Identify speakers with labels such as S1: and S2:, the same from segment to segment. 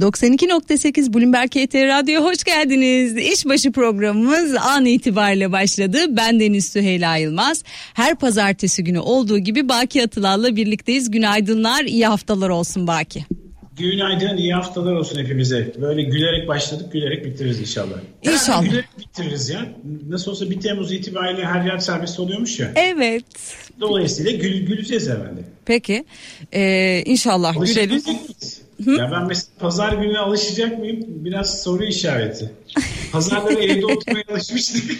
S1: 92.8 Bloomberg ET Radyo hoş geldiniz. İşbaşı programımız an itibariyle başladı. Ben Deniz Süheyla Yılmaz. Her pazartesi günü olduğu gibi Baki Atılal'la birlikteyiz. Günaydınlar, iyi haftalar olsun Baki.
S2: Günaydın, iyi haftalar olsun hepimize. Böyle gülerek başladık, gülerek bitiririz inşallah.
S1: İnşallah.
S2: Herhalde gülerek bitiririz ya. Nasıl olsa 1 Temmuz itibariyle her yer serbest oluyormuş ya.
S1: Evet.
S2: Dolayısıyla gül, güleceğiz herhalde.
S1: Peki. Ee, inşallah gülelim.
S2: Alışabilecek miyiz? Ya ben mesela pazar gününe alışacak mıyım? Biraz soru işareti. Pazarları evde oturmaya alışmıştık.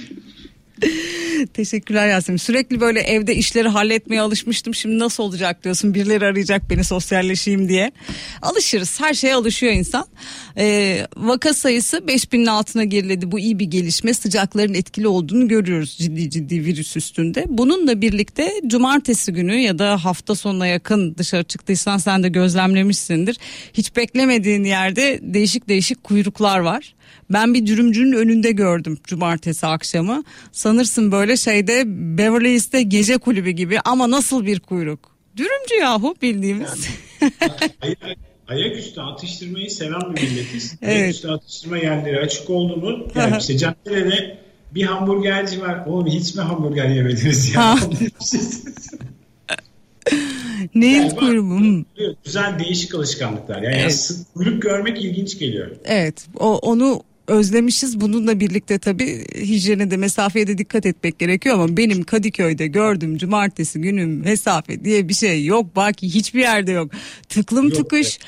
S1: Teşekkürler Yasemin. Sürekli böyle evde işleri halletmeye alışmıştım. Şimdi nasıl olacak diyorsun. Birileri arayacak beni sosyalleşeyim diye. Alışırız. Her şeye alışıyor insan. Ee, vaka sayısı 5000'in altına geriledi. Bu iyi bir gelişme. Sıcakların etkili olduğunu görüyoruz ciddi ciddi virüs üstünde. Bununla birlikte cumartesi günü ya da hafta sonuna yakın dışarı çıktıysan sen de gözlemlemişsindir. Hiç beklemediğin yerde değişik değişik kuyruklar var. Ben bir dürümcünün önünde gördüm cumartesi akşamı. Sanırsın böyle şeyde Beverly Hills'te gece kulübü gibi ama nasıl bir kuyruk. Dürümcü yahu bildiğimiz.
S2: Ayak, ayaküstü atıştırmayı seven bir milletiz.
S1: Evet.
S2: Ayaküstü atıştırma yerleri açık oldu mu? Yani işte caddede de bir hamburgerci var. Oğlum hiç mi hamburger yemediniz ya?
S1: Neyin
S2: Yani
S1: kuyruğu?
S2: Güzel değişik alışkanlıklar. Yani
S1: Evet.
S2: kuyruk görmek ilginç geliyor.
S1: Evet o, onu özlemişiz. Bununla birlikte tabii hijyene de mesafeye de dikkat etmek gerekiyor ama benim Kadıköy'de gördüğüm cumartesi günüm mesafe diye bir şey yok. Baki hiçbir yerde yok. Tıklım
S2: Yok,
S1: tıkış. E,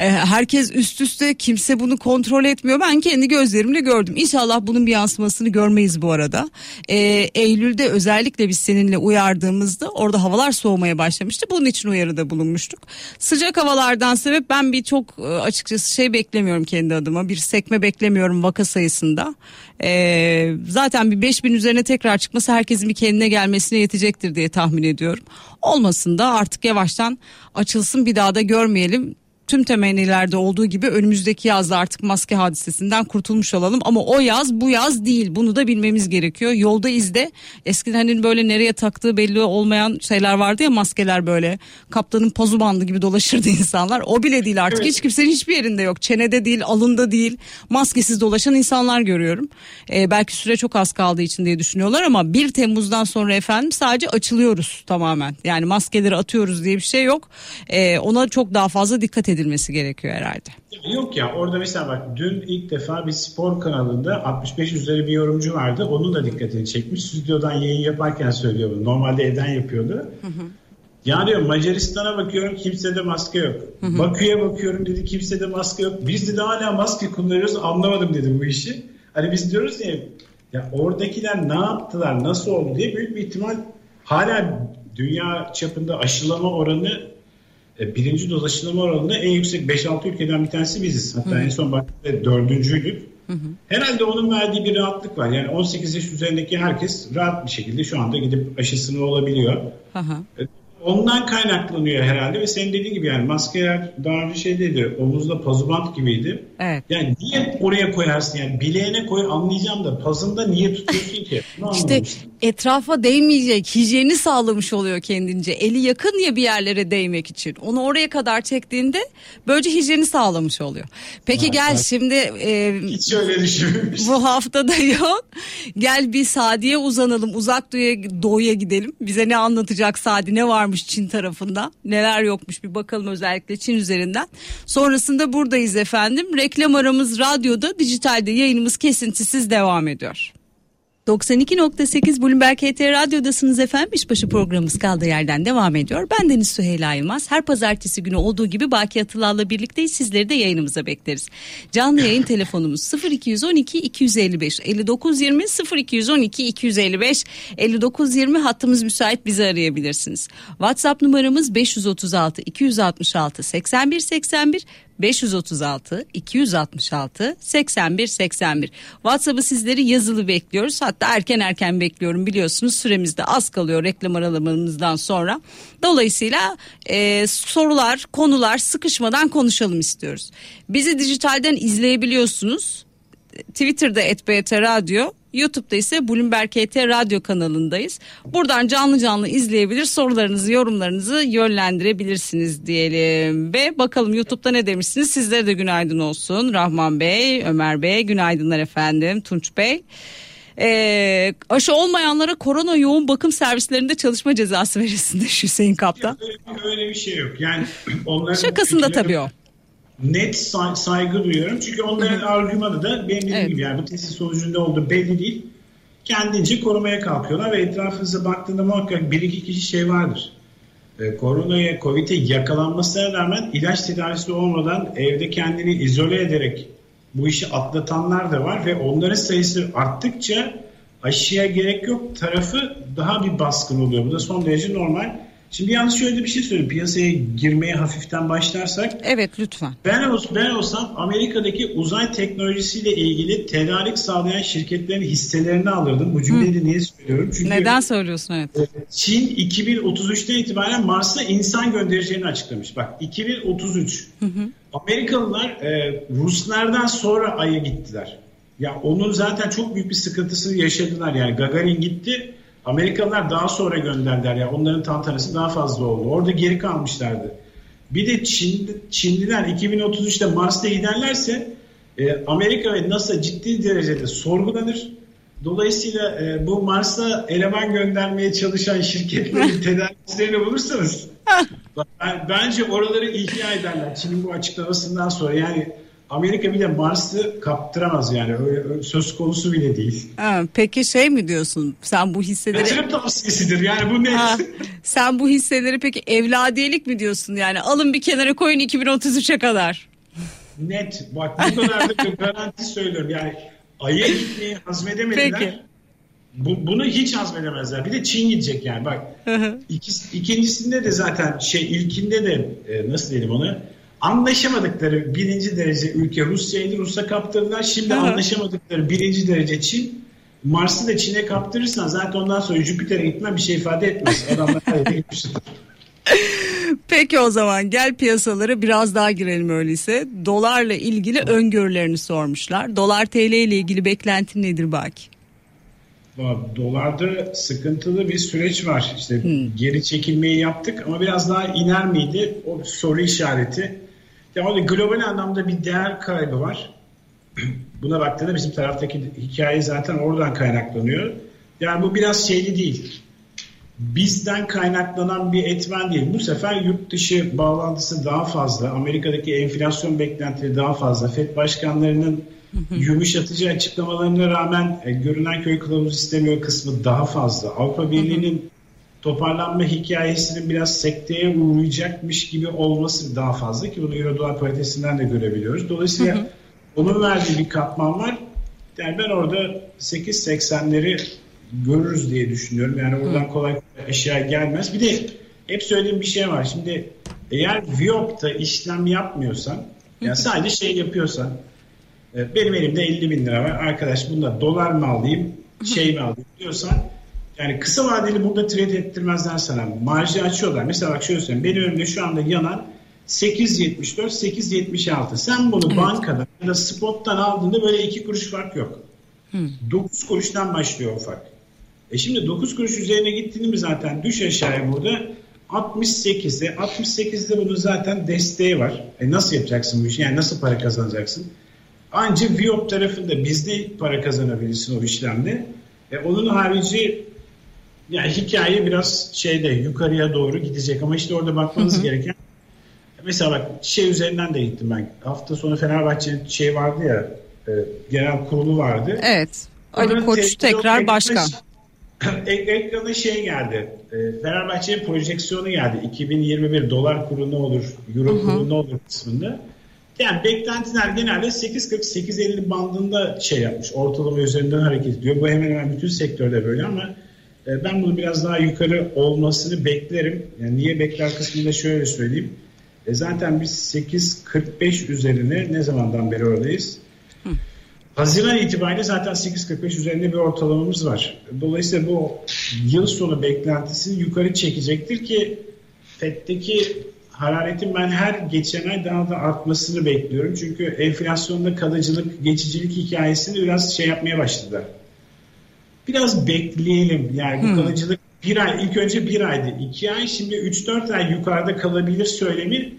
S1: Herkes üst üste kimse bunu kontrol etmiyor. Ben kendi gözlerimle gördüm. İnşallah bunun bir yansımasını görmeyiz bu arada. E, Eylül'de özellikle biz seninle uyardığımızda orada havalar soğumaya başlamıştı. Bunun için uyarıda bulunmuştuk. Sıcak havalardan sebep ben bir çok e, açıkçası şey beklemiyorum kendi adıma. Bir sekme beklemiyorum vaka sayısında. E, zaten bir 5000 üzerine tekrar çıkması herkesin bir kendine gelmesine yetecektir diye tahmin ediyorum. Olmasın da artık yavaştan açılsın bir daha da görmeyelim tüm temennilerde olduğu gibi önümüzdeki yazda artık maske hadisesinden kurtulmuş olalım ama o yaz bu yaz değil bunu da bilmemiz gerekiyor. Yolda izde eskiden hani böyle nereye taktığı belli olmayan şeyler vardı ya maskeler böyle kaptanın pazu bandı gibi dolaşırdı insanlar. O bile değil artık
S2: Evet.
S1: hiç kimsenin hiçbir yerinde yok. Çenede değil alında değil maskesiz dolaşan insanlar görüyorum. Ee, belki süre çok az kaldığı için diye düşünüyorlar ama 1 Temmuz'dan sonra efendim sadece açılıyoruz tamamen. Yani maskeleri atıyoruz diye bir şey yok. Ee, ona çok daha fazla dikkat edilmesi gerekiyor herhalde.
S2: Yok ya orada mesela bak dün ilk defa bir spor kanalında 65 üzeri bir yorumcu vardı. Onun da dikkatini çekmiş. Stüdyodan yayın yaparken söylüyor bunu. Normalde evden yapıyordu. Ya diyor Macaristan'a bakıyorum kimsede maske yok. Bakü'ye bakıyorum dedi kimsede maske yok. Biz dedi hala maske kullanıyoruz anlamadım dedi bu işi. Hani biz diyoruz ya ya oradakiler ne yaptılar nasıl oldu diye büyük bir ihtimal hala dünya çapında aşılama oranı birinci doz aşılama oranında en yüksek 5-6 ülkeden bir tanesi biziz. Hatta en son baktığımda dördüncüydük. Herhalde onun verdiği bir rahatlık var. Yani 18 yaş üzerindeki herkes rahat bir şekilde şu anda gidip aşısını olabiliyor.
S1: Hı hı.
S2: E, Ondan kaynaklanıyor herhalde ve senin dediğin gibi yani maskeler daha önce şey değildi omuzda pazubant gibiydi.
S1: Evet.
S2: Yani niye oraya koyarsın yani bileğine koy anlayacağım da pazında niye tutuyorsun ki?
S1: İşte. Etrafa değmeyecek hijyeni sağlamış oluyor kendince. Eli yakın ya bir yerlere değmek için. Onu oraya kadar çektiğinde böylece hijyeni sağlamış oluyor. Peki
S2: Evet,
S1: gel
S2: evet.
S1: şimdi e,
S2: Hiç öyle düşünmemiştim.
S1: bu haftada yok. Gel bir Sadi'ye uzanalım. Uzak doğuya, doğuya gidelim. Bize ne anlatacak Sadi? Ne varmış Çin tarafında? Neler yokmuş bir bakalım özellikle Çin üzerinden. Sonrasında buradayız efendim. Reklam aramız radyoda, dijitalde yayınımız kesintisiz devam ediyor. 92.8 Bloomberg HT Radyo'dasınız efendim. İşbaşı programımız kaldığı yerden devam ediyor. Ben Deniz Süheyla Yılmaz. Her pazartesi günü olduğu gibi Baki Atılal'la birlikteyiz. Sizleri de yayınımıza bekleriz. Canlı yayın telefonumuz 0212 255 5920 0212 255 5920 hattımız müsait bizi arayabilirsiniz. WhatsApp numaramız 536 266 81 81 536 266 81 81. WhatsApp'ı sizleri yazılı bekliyoruz. Hatta erken erken bekliyorum biliyorsunuz. Süremiz de az kalıyor reklam aralarımızdan sonra. Dolayısıyla e, sorular, konular sıkışmadan konuşalım istiyoruz. Bizi dijitalden izleyebiliyorsunuz. Twitter'da @bt radyo YouTube'da ise Bloomberg KT radyo kanalındayız. Buradan canlı canlı izleyebilir sorularınızı yorumlarınızı yönlendirebilirsiniz diyelim. Ve bakalım YouTube'da ne demişsiniz sizlere de günaydın olsun. Rahman Bey, Ömer Bey günaydınlar efendim Tunç Bey. Ee, aşı olmayanlara korona yoğun bakım servislerinde çalışma cezası verilsin de Hüseyin Kaptan.
S2: Öyle, öyle bir şey yok. Yani onların
S1: Şakasında tabii o.
S2: Net say- saygı duyuyorum. Çünkü onların argümanı da benim dediğim
S1: Evet.
S2: gibi yani bu testin sonucunda olduğu belli değil. Kendince korumaya kalkıyorlar ve etrafınıza baktığında muhakkak bir iki kişi şey vardır. Ee, koronaya, Covid'e yakalanmasına rağmen ilaç tedavisi olmadan evde kendini izole ederek bu işi atlatanlar da var ve onların sayısı arttıkça aşıya gerek yok tarafı daha bir baskın oluyor. Bu da son derece normal. Şimdi yalnız şöyle bir şey söyleyeyim. Piyasaya girmeye hafiften başlarsak
S1: Evet lütfen.
S2: ben, ols ben olsam Amerika'daki uzay teknolojisiyle ilgili tedarik sağlayan şirketlerin hisselerini alırdım. Bu cümleyi de niye söylüyorum? Çünkü
S1: Neden söylüyorsun evet.
S2: Çin 2033'ten itibaren Mars'a insan göndereceğini açıklamış. Bak 2033. Amerikalılar e, Ruslardan sonra Ay'a gittiler. Ya onun zaten çok büyük bir sıkıntısını yaşadılar. Yani Gagarin gitti. Amerikalılar daha sonra gönderdiler. Ya onların tantanası daha fazla oldu. Orada geri kalmışlardı. Bir de Çin, Çinliler 2033'te Mars'ta giderlerse e, Amerika ve NASA ciddi derecede sorgulanır. Dolayısıyla e, bu Mars'a eleman göndermeye çalışan şirketlerin tedarikçilerini bulursanız ben- bence oraları ihya ederler. Çin'in bu açıklamasından sonra yani Amerika bile Mars'ı kaptıramaz yani. Öyle, söz konusu bile değil.
S1: Ha, peki şey mi diyorsun? Sen bu hisseleri
S2: Yatırım tavsiyesidir yani bu net.
S1: Ha, sen bu hisseleri peki evladiyelik mi diyorsun yani? Alın bir kenara koyun 2033'e kadar.
S2: Net. Bak bu kadar da garanti söylüyorum. Yani Ay'a gitmeyi hazmedemediler.
S1: Peki.
S2: Bu, bunu hiç hazmedemezler. Bir de Çin gidecek yani bak. İkisi, ikincisinde de zaten şey ilkinde de e, nasıl diyelim onu anlaşamadıkları birinci derece ülke Rusya'ydı. Rus'a kaptırdılar. Şimdi
S1: hı.
S2: anlaşamadıkları birinci derece Çin. Mars'ı da Çin'e kaptırırsan zaten ondan sonra Jüpiter'e gitmen bir şey ifade etmez. Adamlar.
S1: Peki o zaman gel piyasalara biraz daha girelim öyleyse. Dolarla ilgili öngörülerini sormuşlar. Dolar TL ile ilgili beklentin nedir Baki?
S2: Dolarda sıkıntılı bir süreç var. İşte geri çekilmeyi yaptık ama biraz daha iner miydi? O soru işareti. Ya orada global anlamda bir değer kaybı var. Buna baktığında bizim taraftaki hikaye zaten oradan kaynaklanıyor. Yani bu biraz şeyli değil. Bizden kaynaklanan bir etmen değil. Bu sefer yurt dışı bağlantısı daha fazla. Amerika'daki enflasyon beklentileri daha fazla. FED başkanlarının yumuşatıcı açıklamalarına rağmen e, görünen köy kılavuz istemiyor kısmı daha fazla. Avrupa Birliği'nin toparlanma hikayesinin biraz sekteye uğrayacakmış gibi olması daha fazla ki bunu Euro dolar paritesinden de görebiliyoruz. Dolayısıyla onun verdiği bir katman var. Yani ben orada 8.80'leri görürüz diye düşünüyorum. Yani oradan kolay kolay aşağı gelmez. Bir de hep söylediğim bir şey var. Şimdi eğer Viyop'ta işlem yapmıyorsan yani sadece şey yapıyorsan e, benim elimde 50 bin lira var. Arkadaş bunda dolar mı alayım şey mi alayım diyorsan yani kısa vadeli burada trade ettirmezler sana. Marjı açıyorlar. Mesela bak şöyle söyleyeyim. Benim önümde şu anda yanan 8.74, 8.76. Sen bunu bankada ya da spottan aldığında böyle 2 kuruş fark yok. 9 kuruştan başlıyor o fark. E şimdi 9 kuruş üzerine gittiğinde mi zaten düş aşağıya burada 68'de 68'de bunun zaten desteği var. E nasıl yapacaksın bu işi? Yani nasıl para kazanacaksın? Ancak Viop tarafında bizde para kazanabilirsin o işlemde. E onun harici yani hikaye biraz şeyde yukarıya doğru gidecek ama işte orada bakmanız gereken mesela bak şey üzerinden de gittim ben. Hafta sonu Fenerbahçe'nin şey vardı ya e, genel kurulu vardı.
S1: Evet. Ali Koç tekrar
S2: ekranı-
S1: başkan.
S2: Ek- Ekrana şey geldi. E, Fenerbahçe'nin projeksiyonu geldi. 2021 dolar kuru ne olur, euro kuru ne olur kısmında. Yani beklentiler genelde 8.40-8.50 bandında şey yapmış. Ortalama üzerinden hareket ediyor. Bu hemen hemen bütün sektörde böyle ama e, ben bunu biraz daha yukarı olmasını beklerim. Yani niye bekler kısmında şöyle söyleyeyim. E, zaten biz 8.45 üzerine ne zamandan beri oradayız? Haziran itibariyle zaten 8.45 üzerinde bir ortalamamız var. Dolayısıyla bu yıl sonu beklentisini yukarı çekecektir ki FED'deki hararetin ben her geçen ay daha da artmasını bekliyorum. Çünkü enflasyonda kalıcılık, geçicilik hikayesini biraz şey yapmaya başladılar. Biraz bekleyelim. Yani bu hmm. kalıcılık bir ay ilk önce bir aydı. iki ay şimdi üç dört ay yukarıda kalabilir söylemi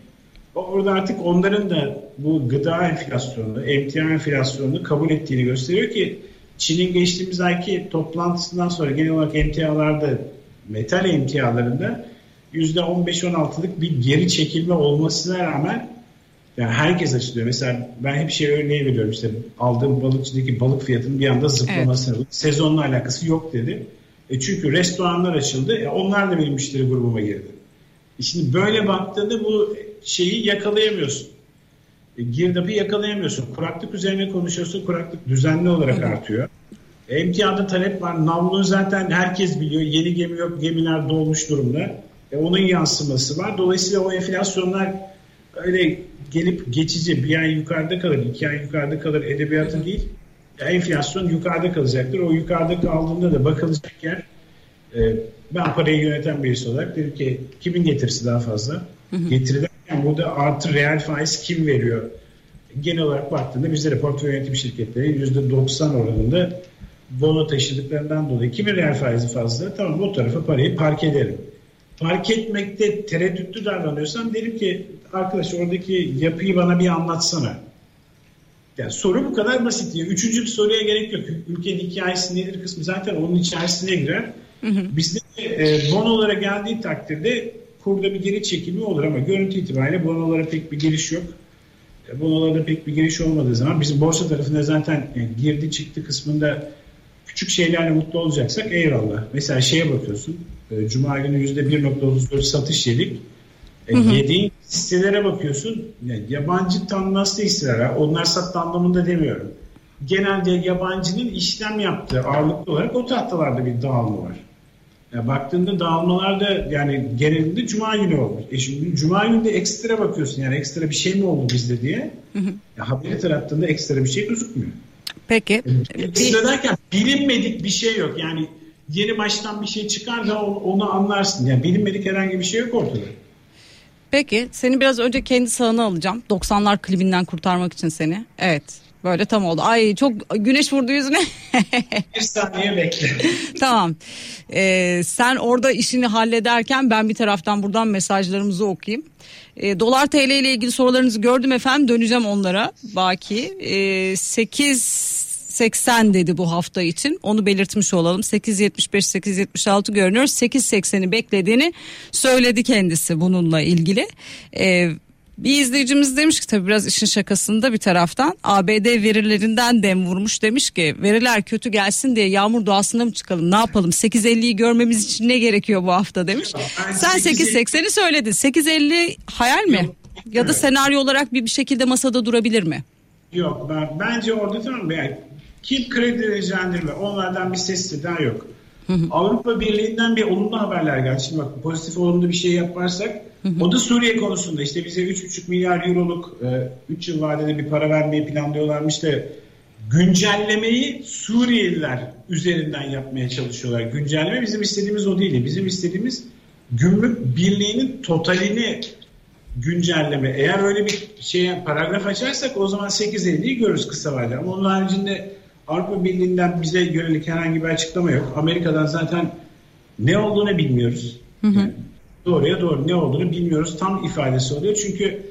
S2: orada artık onların da bu gıda enflasyonu, emtia enflasyonunu kabul ettiğini gösteriyor ki Çin'in geçtiğimiz ayki toplantısından sonra genel olarak emtialarda metal emtialarında %15-16'lık bir geri çekilme olmasına rağmen yani herkes açılıyor. Mesela ben hep şey örneği veriyorum işte aldığım balıkçıdaki balık fiyatının bir anda zıplamasına. Evet. Sezonla alakası yok dedi. E çünkü restoranlar açıldı. E onlar da benim müşteri grubuma girdi. E şimdi böyle baktığında bu şeyi yakalayamıyorsun. E, girdabı yakalayamıyorsun. Kuraklık üzerine konuşuyorsun. Kuraklık düzenli olarak evet. artıyor. E, emtiyada talep var. Navlunu zaten herkes biliyor. Yeni gemi yok. Gemiler dolmuş durumda. E, onun yansıması var. Dolayısıyla o enflasyonlar öyle gelip geçici bir ay yukarıda kalır, iki ay yukarıda kalır edebiyatı değil. Enflasyon yukarıda kalacaktır. O yukarıda kaldığında da bakılacak yer e, ben parayı yöneten birisi olarak dedim ki kimin getirisi daha fazla? Getiri derken burada artı reel faiz kim veriyor? Genel olarak baktığında bizde de portföy yönetim şirketleri %90 oranında bono taşıdıklarından dolayı kimin reel faizi fazla? Tamam o tarafa parayı park ederim fark etmekte tereddütlü davranıyorsam derim ki arkadaş oradaki yapıyı bana bir anlatsana. Yani soru bu kadar basit. Yani üçüncü bir soruya gerek yok. Ülkenin hikayesi nedir kısmı zaten onun içerisine girer. Hı hı. Bizde e, bonolara geldiği takdirde kurda bir geri çekilme olur ama görüntü itibariyle bonolara pek bir giriş yok. E, bonolarda pek bir giriş olmadığı zaman bizim borsa tarafında zaten yani girdi çıktı kısmında küçük şeylerle mutlu olacaksak eyvallah. Mesela şeye bakıyorsun. E, Cuma günü %1.34 satış yedik. E, Yediğin sitelere bakıyorsun. Yani yabancı tanımlaslı hisseler. Onlar sattı anlamında demiyorum. Genelde yabancının işlem yaptığı ağırlıklı olarak o tahtalarda bir dağılma var. Ya baktığında dağılmalarda yani genelinde cuma günü olmuş. E şimdi cuma günü de ekstra bakıyorsun yani ekstra bir şey mi oldu bizde diye. Hı hı. Ya haberi tarattığında ekstra bir şey gözükmüyor.
S1: Peki.
S2: Ekstra derken bilinmedik bir şey yok. Yani yeni baştan bir şey çıkar da onu anlarsın. Yani bilinmedik herhangi bir şey yok ortada.
S1: Peki seni biraz önce kendi sağına alacağım. 90'lar klibinden kurtarmak için seni. Evet böyle tam oldu. Ay çok güneş vurdu yüzüne.
S2: bir saniye bekle.
S1: tamam. Ee, sen orada işini hallederken ben bir taraftan buradan mesajlarımızı okuyayım. E, Dolar TL ile ilgili sorularınızı gördüm efendim döneceğim onlara. Baki e, 8 80 dedi bu hafta için. Onu belirtmiş olalım. 875 876 görünüyor. 880'i beklediğini söyledi kendisi bununla ilgili. Ee, bir izleyicimiz demiş ki tabii biraz işin şakasında bir taraftan ABD verilerinden dem vurmuş demiş ki veriler kötü gelsin diye yağmur doğasına mı çıkalım ne yapalım 8.50'yi görmemiz için ne gerekiyor bu hafta demiş. Sen 8.80'i söyledin 8.50 hayal mi? Yok, ya da senaryo olarak bir, bir şekilde masada durabilir mi?
S2: Yok ben, bence orada tamam yani kim kredi vereceğini onlardan bir ses seda yok. Avrupa Birliği'nden bir olumlu haberler geldi. Şimdi bak pozitif olumlu bir şey yaparsak o da Suriye konusunda işte bize 3,5 milyar euroluk 3 e, yıl vadede bir para vermeyi planlıyorlarmış da güncellemeyi Suriyeliler üzerinden yapmaya çalışıyorlar. Güncelleme bizim istediğimiz o değil. Bizim istediğimiz gümrük birliğinin totalini güncelleme. Eğer öyle bir şeye paragraf açarsak o zaman 8.50'yi görürüz kısa vadede. Ama onun haricinde Avrupa Birliği'nden bize yönelik herhangi bir açıklama yok. Amerika'dan zaten ne olduğunu bilmiyoruz. Hı hı. Yani doğruya doğru ne olduğunu bilmiyoruz. Tam ifadesi oluyor. Çünkü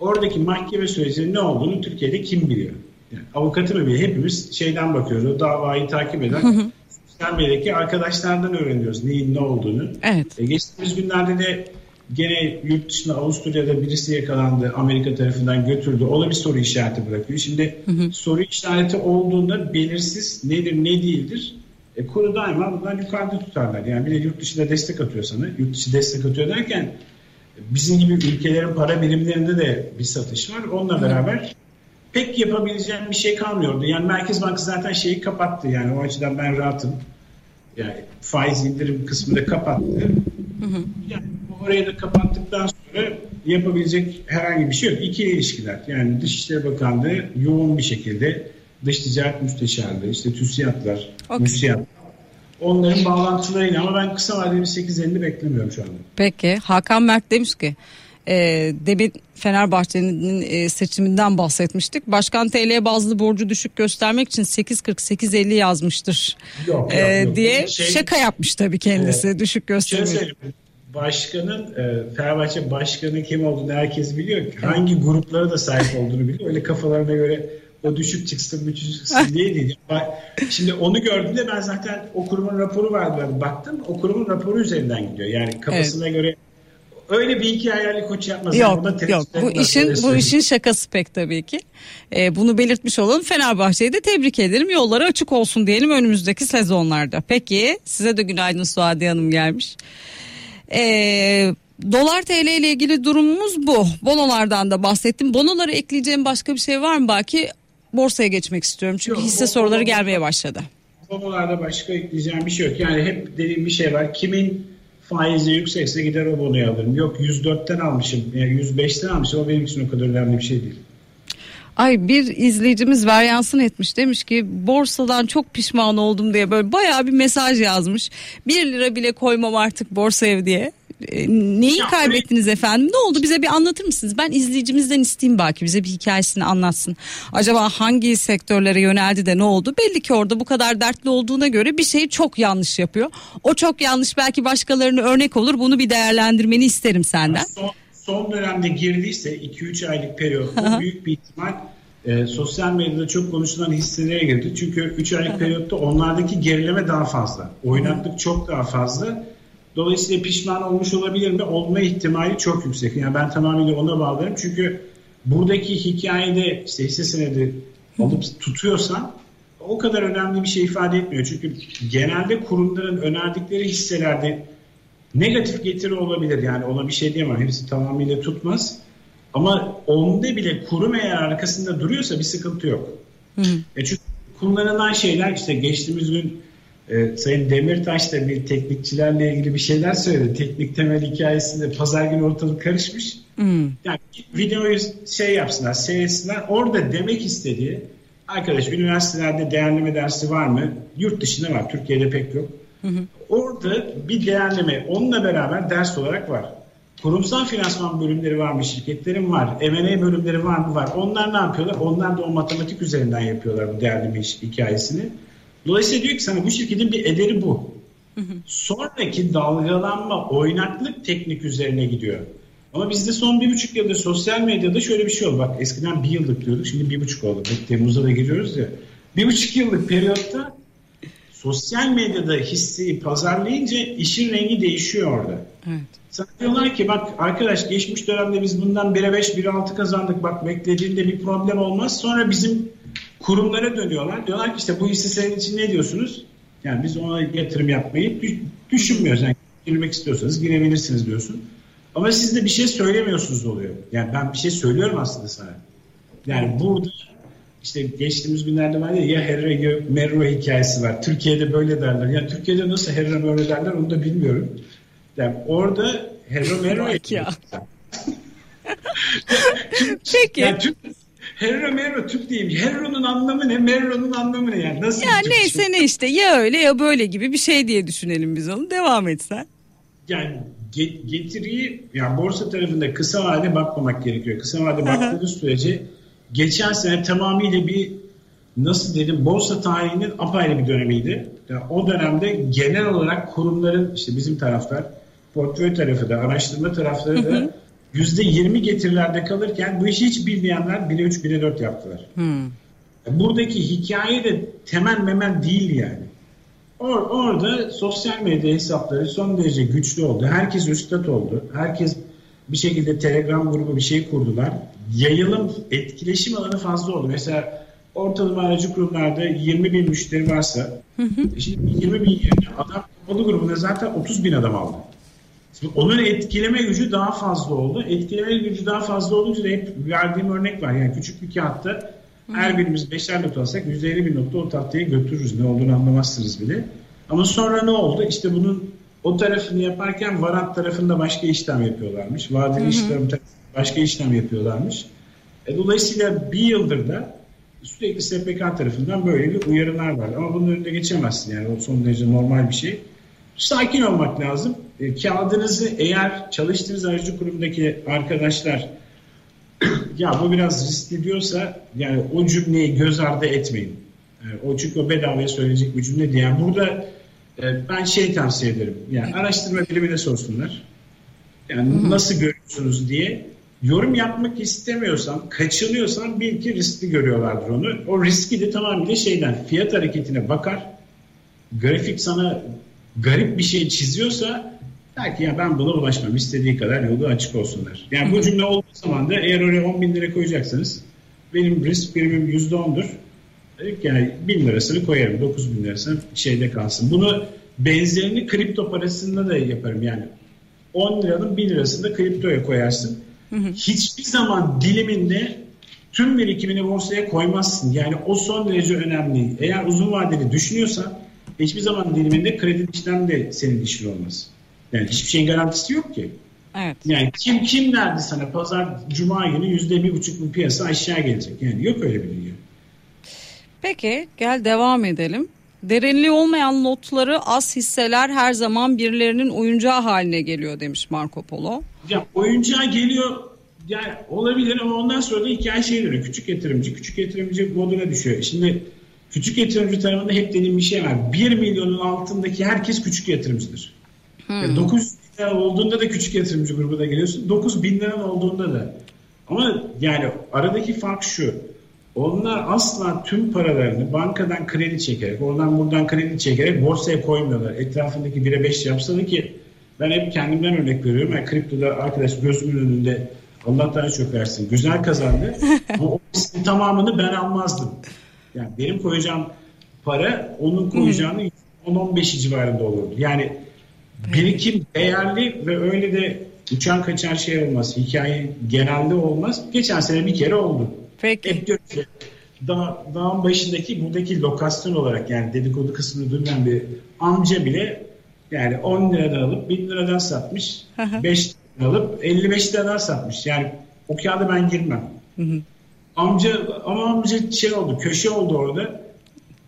S2: oradaki mahkeme sürecinin ne olduğunu Türkiye'de kim biliyor? Yani avukatı mı biliyor? Hepimiz şeyden bakıyoruz. O davayı takip eden sosyal medyadaki arkadaşlardan öğreniyoruz neyin ne olduğunu.
S1: Evet.
S2: E, geçtiğimiz günlerde de gene yurt dışında Avusturya'da birisi yakalandı. Amerika tarafından götürdü. O da bir soru işareti bırakıyor. Şimdi hı hı. soru işareti olduğunda belirsiz nedir ne değildir. E, kuru daima bundan yukarıda tutarlar. Yani bir de yurt dışında destek atıyor sana. Yurt dışı destek atıyor derken bizim gibi ülkelerin para birimlerinde de bir satış var. Onunla beraber pek yapabileceğim bir şey kalmıyordu. Yani Merkez Bankası zaten şeyi kapattı. Yani o açıdan ben rahatım. Yani faiz indirim kısmını kapattı. Hı hı. Yani orayı da kapattıktan sonra yapabilecek herhangi bir şey yok. İkili ilişkiler. Yani Dışişleri Bakanlığı yoğun bir şekilde dış ticaret müsteşarlığı, işte TÜSİAD'lar, okay. müsiyat onların bağlantılarıyla ama ben kısa vadeli 8.50 beklemiyorum şu anda.
S1: Peki Hakan Mert demiş ki E, demin Fenerbahçe'nin e, seçiminden bahsetmiştik. Başkan TL bazlı borcu düşük göstermek için 8.48.50 yazmıştır
S2: yok,
S1: e, yok, yok. diye şey, şaka yapmış tabii kendisi e, düşük göstermek.
S2: Başkanın e, Fenerbahçe başkanı kim olduğunu herkes biliyor. Hangi gruplara da sahip olduğunu biliyor. Öyle kafalarına göre o düşük çıksın, bu düşük çıksın diye değil. Şimdi onu gördüğümde ben zaten o kurumun raporu vardı. Baktım o kurumun raporu üzerinden gidiyor. Yani kafasına evet. göre öyle bir iki hayali koç yapmaz.
S1: Yok yok bu işin bu işin şakası pek tabii ki. Ee, bunu belirtmiş olalım. Fenerbahçe'yi de tebrik ederim. Yolları açık olsun diyelim önümüzdeki sezonlarda. Peki size de günaydın Suadi Hanım gelmiş. Ee, Dolar TL ile ilgili durumumuz bu. Bonolardan da bahsettim. Bonoları ekleyeceğim başka bir şey var mı belki? Borsaya geçmek istiyorum. Çünkü yok, hisse soruları gelmeye başladı.
S2: Bonolarda başka ekleyeceğim bir şey yok. Yani hep dediğim bir şey var. Kimin faizi yüksekse gider o bonoyu alırım. Yok 104'ten almışım, yani 105'ten almışım. O benim için o kadar önemli bir şey değil.
S1: Ay bir izleyicimiz varyansın etmiş demiş ki borsadan çok pişman oldum diye böyle bayağı bir mesaj yazmış. Bir lira bile koymam artık borsaya diye. E, neyi ya, kaybettiniz efendim? Ne oldu bize bir anlatır mısınız? Ben izleyicimizden isteyeyim belki bize bir hikayesini anlatsın. Acaba hangi sektörlere yöneldi de ne oldu? Belli ki orada bu kadar dertli olduğuna göre bir şeyi çok yanlış yapıyor. O çok yanlış belki başkalarına örnek olur. Bunu bir değerlendirmeni isterim senden.
S2: Son, son dönemde girdiyse 2-3 aylık periyotta büyük bir ihtimal e, sosyal medyada çok konuşulan hisselere girdi. Çünkü 3 aylık periyotta onlardaki gerileme daha fazla. Oynaklık çok daha fazla Dolayısıyla pişman olmuş olabilir mi? Olma ihtimali çok yüksek. Yani ben tamamıyla ona bağlarım. Çünkü buradaki hikayede işte hisse senedi alıp tutuyorsan o kadar önemli bir şey ifade etmiyor. Çünkü genelde kurumların önerdikleri hisselerde negatif getiri olabilir. Yani ona bir şey diyemem. Hepsi tamamıyla tutmaz. Ama onda bile kurum eğer arkasında duruyorsa bir sıkıntı yok. Hı. E çünkü kullanılan şeyler işte geçtiğimiz gün e, Sayın Demirtaş da bir teknikçilerle ilgili bir şeyler söyledi. Teknik temel hikayesinde pazar günü ortalık karışmış. Hmm. Yani videoyu şey yapsınlar, seyretsinler. Orada demek istediği arkadaş üniversitelerde değerleme dersi var mı? Yurt dışında var. Türkiye'de pek yok. Hı Orada bir değerleme onunla beraber ders olarak var. Kurumsal finansman bölümleri var mı? Şirketlerin var. M&A bölümleri var mı? Var. Onlar ne yapıyorlar? Onlar da o matematik üzerinden yapıyorlar bu değerleme hikayesini. Dolayısıyla diyor ki sana bu şirketin bir ederi bu. Sonraki dalgalanma, oynaklık teknik üzerine gidiyor. Ama bizde son bir buçuk yıldır sosyal medyada şöyle bir şey oldu. Bak eskiden bir yıllık diyorduk şimdi bir buçuk oldu. Temmuz'a da giriyoruz ya. Bir buçuk yıllık periyotta sosyal medyada hisseyi pazarlayınca işin rengi değişiyor orada. Evet. Sana diyorlar ki bak arkadaş geçmiş dönemde biz bundan 1'e 5, 1'e 6 kazandık. Bak beklediğinde bir problem olmaz. Sonra bizim kurumlara dönüyorlar. Diyorlar ki işte bu hisse senin için ne diyorsunuz? Yani biz ona yatırım yapmayı düşünmüyoruz. Yani girmek istiyorsanız girebilirsiniz diyorsun. Ama siz de bir şey söylemiyorsunuz oluyor. Yani ben bir şey söylüyorum aslında sana. Yani burada işte geçtiğimiz günlerde var ya ya Herre ya Merro hikayesi var. Türkiye'de böyle derler. Yani Türkiye'de nasıl Herre Merro derler onu da bilmiyorum. Yani orada Herre Merro ya. Peki. Yani Türk, Herro Merro Türk değilmiş. Herro'nun anlamı ne? Merro'nun anlamı ne yani? Nasıl
S1: ya neyse ne işte ya öyle ya böyle gibi bir şey diye düşünelim biz onu. Devam etsen.
S2: Yani getiriyi yani borsa tarafında kısa vade bakmamak gerekiyor. Kısa vade baktığınız sürece geçen sene tamamıyla bir nasıl dedim borsa tarihinin apayrı bir dönemiydi. Yani o dönemde genel olarak kurumların işte bizim taraflar portföy tarafı da araştırma tarafları da yüzde yirmi getirilerde kalırken bu işi hiç bilmeyenler 1'e 3 1'e 4 yaptılar. Hmm. Buradaki hikaye de temel memen değil yani. Or, orada sosyal medya hesapları son derece güçlü oldu. Herkes üstad oldu. Herkes bir şekilde Telegram grubu bir şey kurdular. Yayılım, etkileşim alanı fazla oldu. Mesela ortalama aracı kurumlarda 20 bin müşteri varsa hı hı. şimdi 20 bin yerine adam kapalı grubunda zaten 30 bin adam aldı. Şimdi onun etkileme gücü daha fazla oldu. Etkileme gücü daha fazla olunca da hep verdiğim örnek var. Yani küçük bir kağıtta her birimiz beşer not alsak 150 bin notu o tahtaya götürürüz. Ne olduğunu anlamazsınız bile. Ama sonra ne oldu? İşte bunun o tarafını yaparken varant tarafında başka işlem yapıyorlarmış. Vadeli işlem başka işlem yapıyorlarmış. E, dolayısıyla bir yıldır da sürekli SPK tarafından böyle bir uyarılar var. Ama bunun önünde geçemezsin yani. O son derece normal bir şey. Sakin olmak lazım e, kağıdınızı eğer çalıştığınız aracı kurumdaki arkadaşlar ya bu biraz riskli diyorsa yani o cümleyi göz ardı etmeyin. E, o çünkü o bedavaya söyleyecek bir cümle diye. Yani burada e, ben şey tavsiye ederim. Yani araştırma bilimine sorsunlar. Yani Hı-hı. nasıl görüyorsunuz diye yorum yapmak istemiyorsan, kaçınıyorsan bil ki riskli görüyorlardır onu. O riski de tamamıyla şeyden fiyat hareketine bakar. Grafik sana garip bir şey çiziyorsa belki ya ben buna ulaşmam istediği kadar yolu açık olsunlar. Yani bu cümle olduğu zaman da eğer oraya 10 bin lira koyacaksanız benim risk primim %10'dur. Yani bin lirasını koyarım. 9 bin lirası şeyde kalsın. Bunu benzerini kripto parasında da yaparım. Yani 10 liranın 1 lirasını da kriptoya koyarsın. Hı hı. Hiçbir zaman diliminde tüm birikimini borsaya koymazsın. Yani o son derece önemli. Eğer uzun vadeli düşünüyorsan hiçbir zaman diliminde kredi işlem de senin işin olmaz. Yani hiçbir şeyin garantisi yok ki. Evet. Yani kim kim derdi sana pazar cuma günü yüzde bir buçuk bir piyasa aşağı gelecek. Yani yok öyle bir dünya.
S1: Peki gel devam edelim. Derinliği olmayan notları az hisseler her zaman birilerinin oyuncağı haline geliyor demiş Marco Polo.
S2: Ya oyuncağı geliyor yani olabilir ama ondan sonra da hikaye şey dönüyor. Küçük yatırımcı, küçük yatırımcı moduna düşüyor. Şimdi küçük yatırımcı tarafında hep dediğim bir şey var. 1 milyonun altındaki herkes küçük yatırımcıdır. Hmm. Yani 900 lira olduğunda da küçük yatırımcı grubuna geliyorsun. 9 bin liranın olduğunda da. Ama yani aradaki fark şu. Onlar asla tüm paralarını bankadan kredi çekerek, oradan buradan kredi çekerek borsaya koymuyorlar. Etrafındaki 1'e 5 yapsalı ki ben hep kendimden örnek veriyorum. Yani kriptoda arkadaş gözümün önünde Allah çok versin güzel kazandı. Ama o tamamını ben almazdım. Yani benim koyacağım para onun koyacağını 10-15 civarında olurdu. Yani birikim değerli ve öyle de uçan kaçan şey olmaz. Hikaye genelde olmaz. Geçen sene bir kere oldu. Peki. Dağ, dağın başındaki buradaki lokasyon olarak yani dedikodu kısmını duymayan bir amca bile yani 10 liradan alıp 1000 liradan satmış. 5 liradan alıp 55 liradan satmış. Yani o kağıda ben girmem. Amca ama amca şey oldu köşe oldu orada.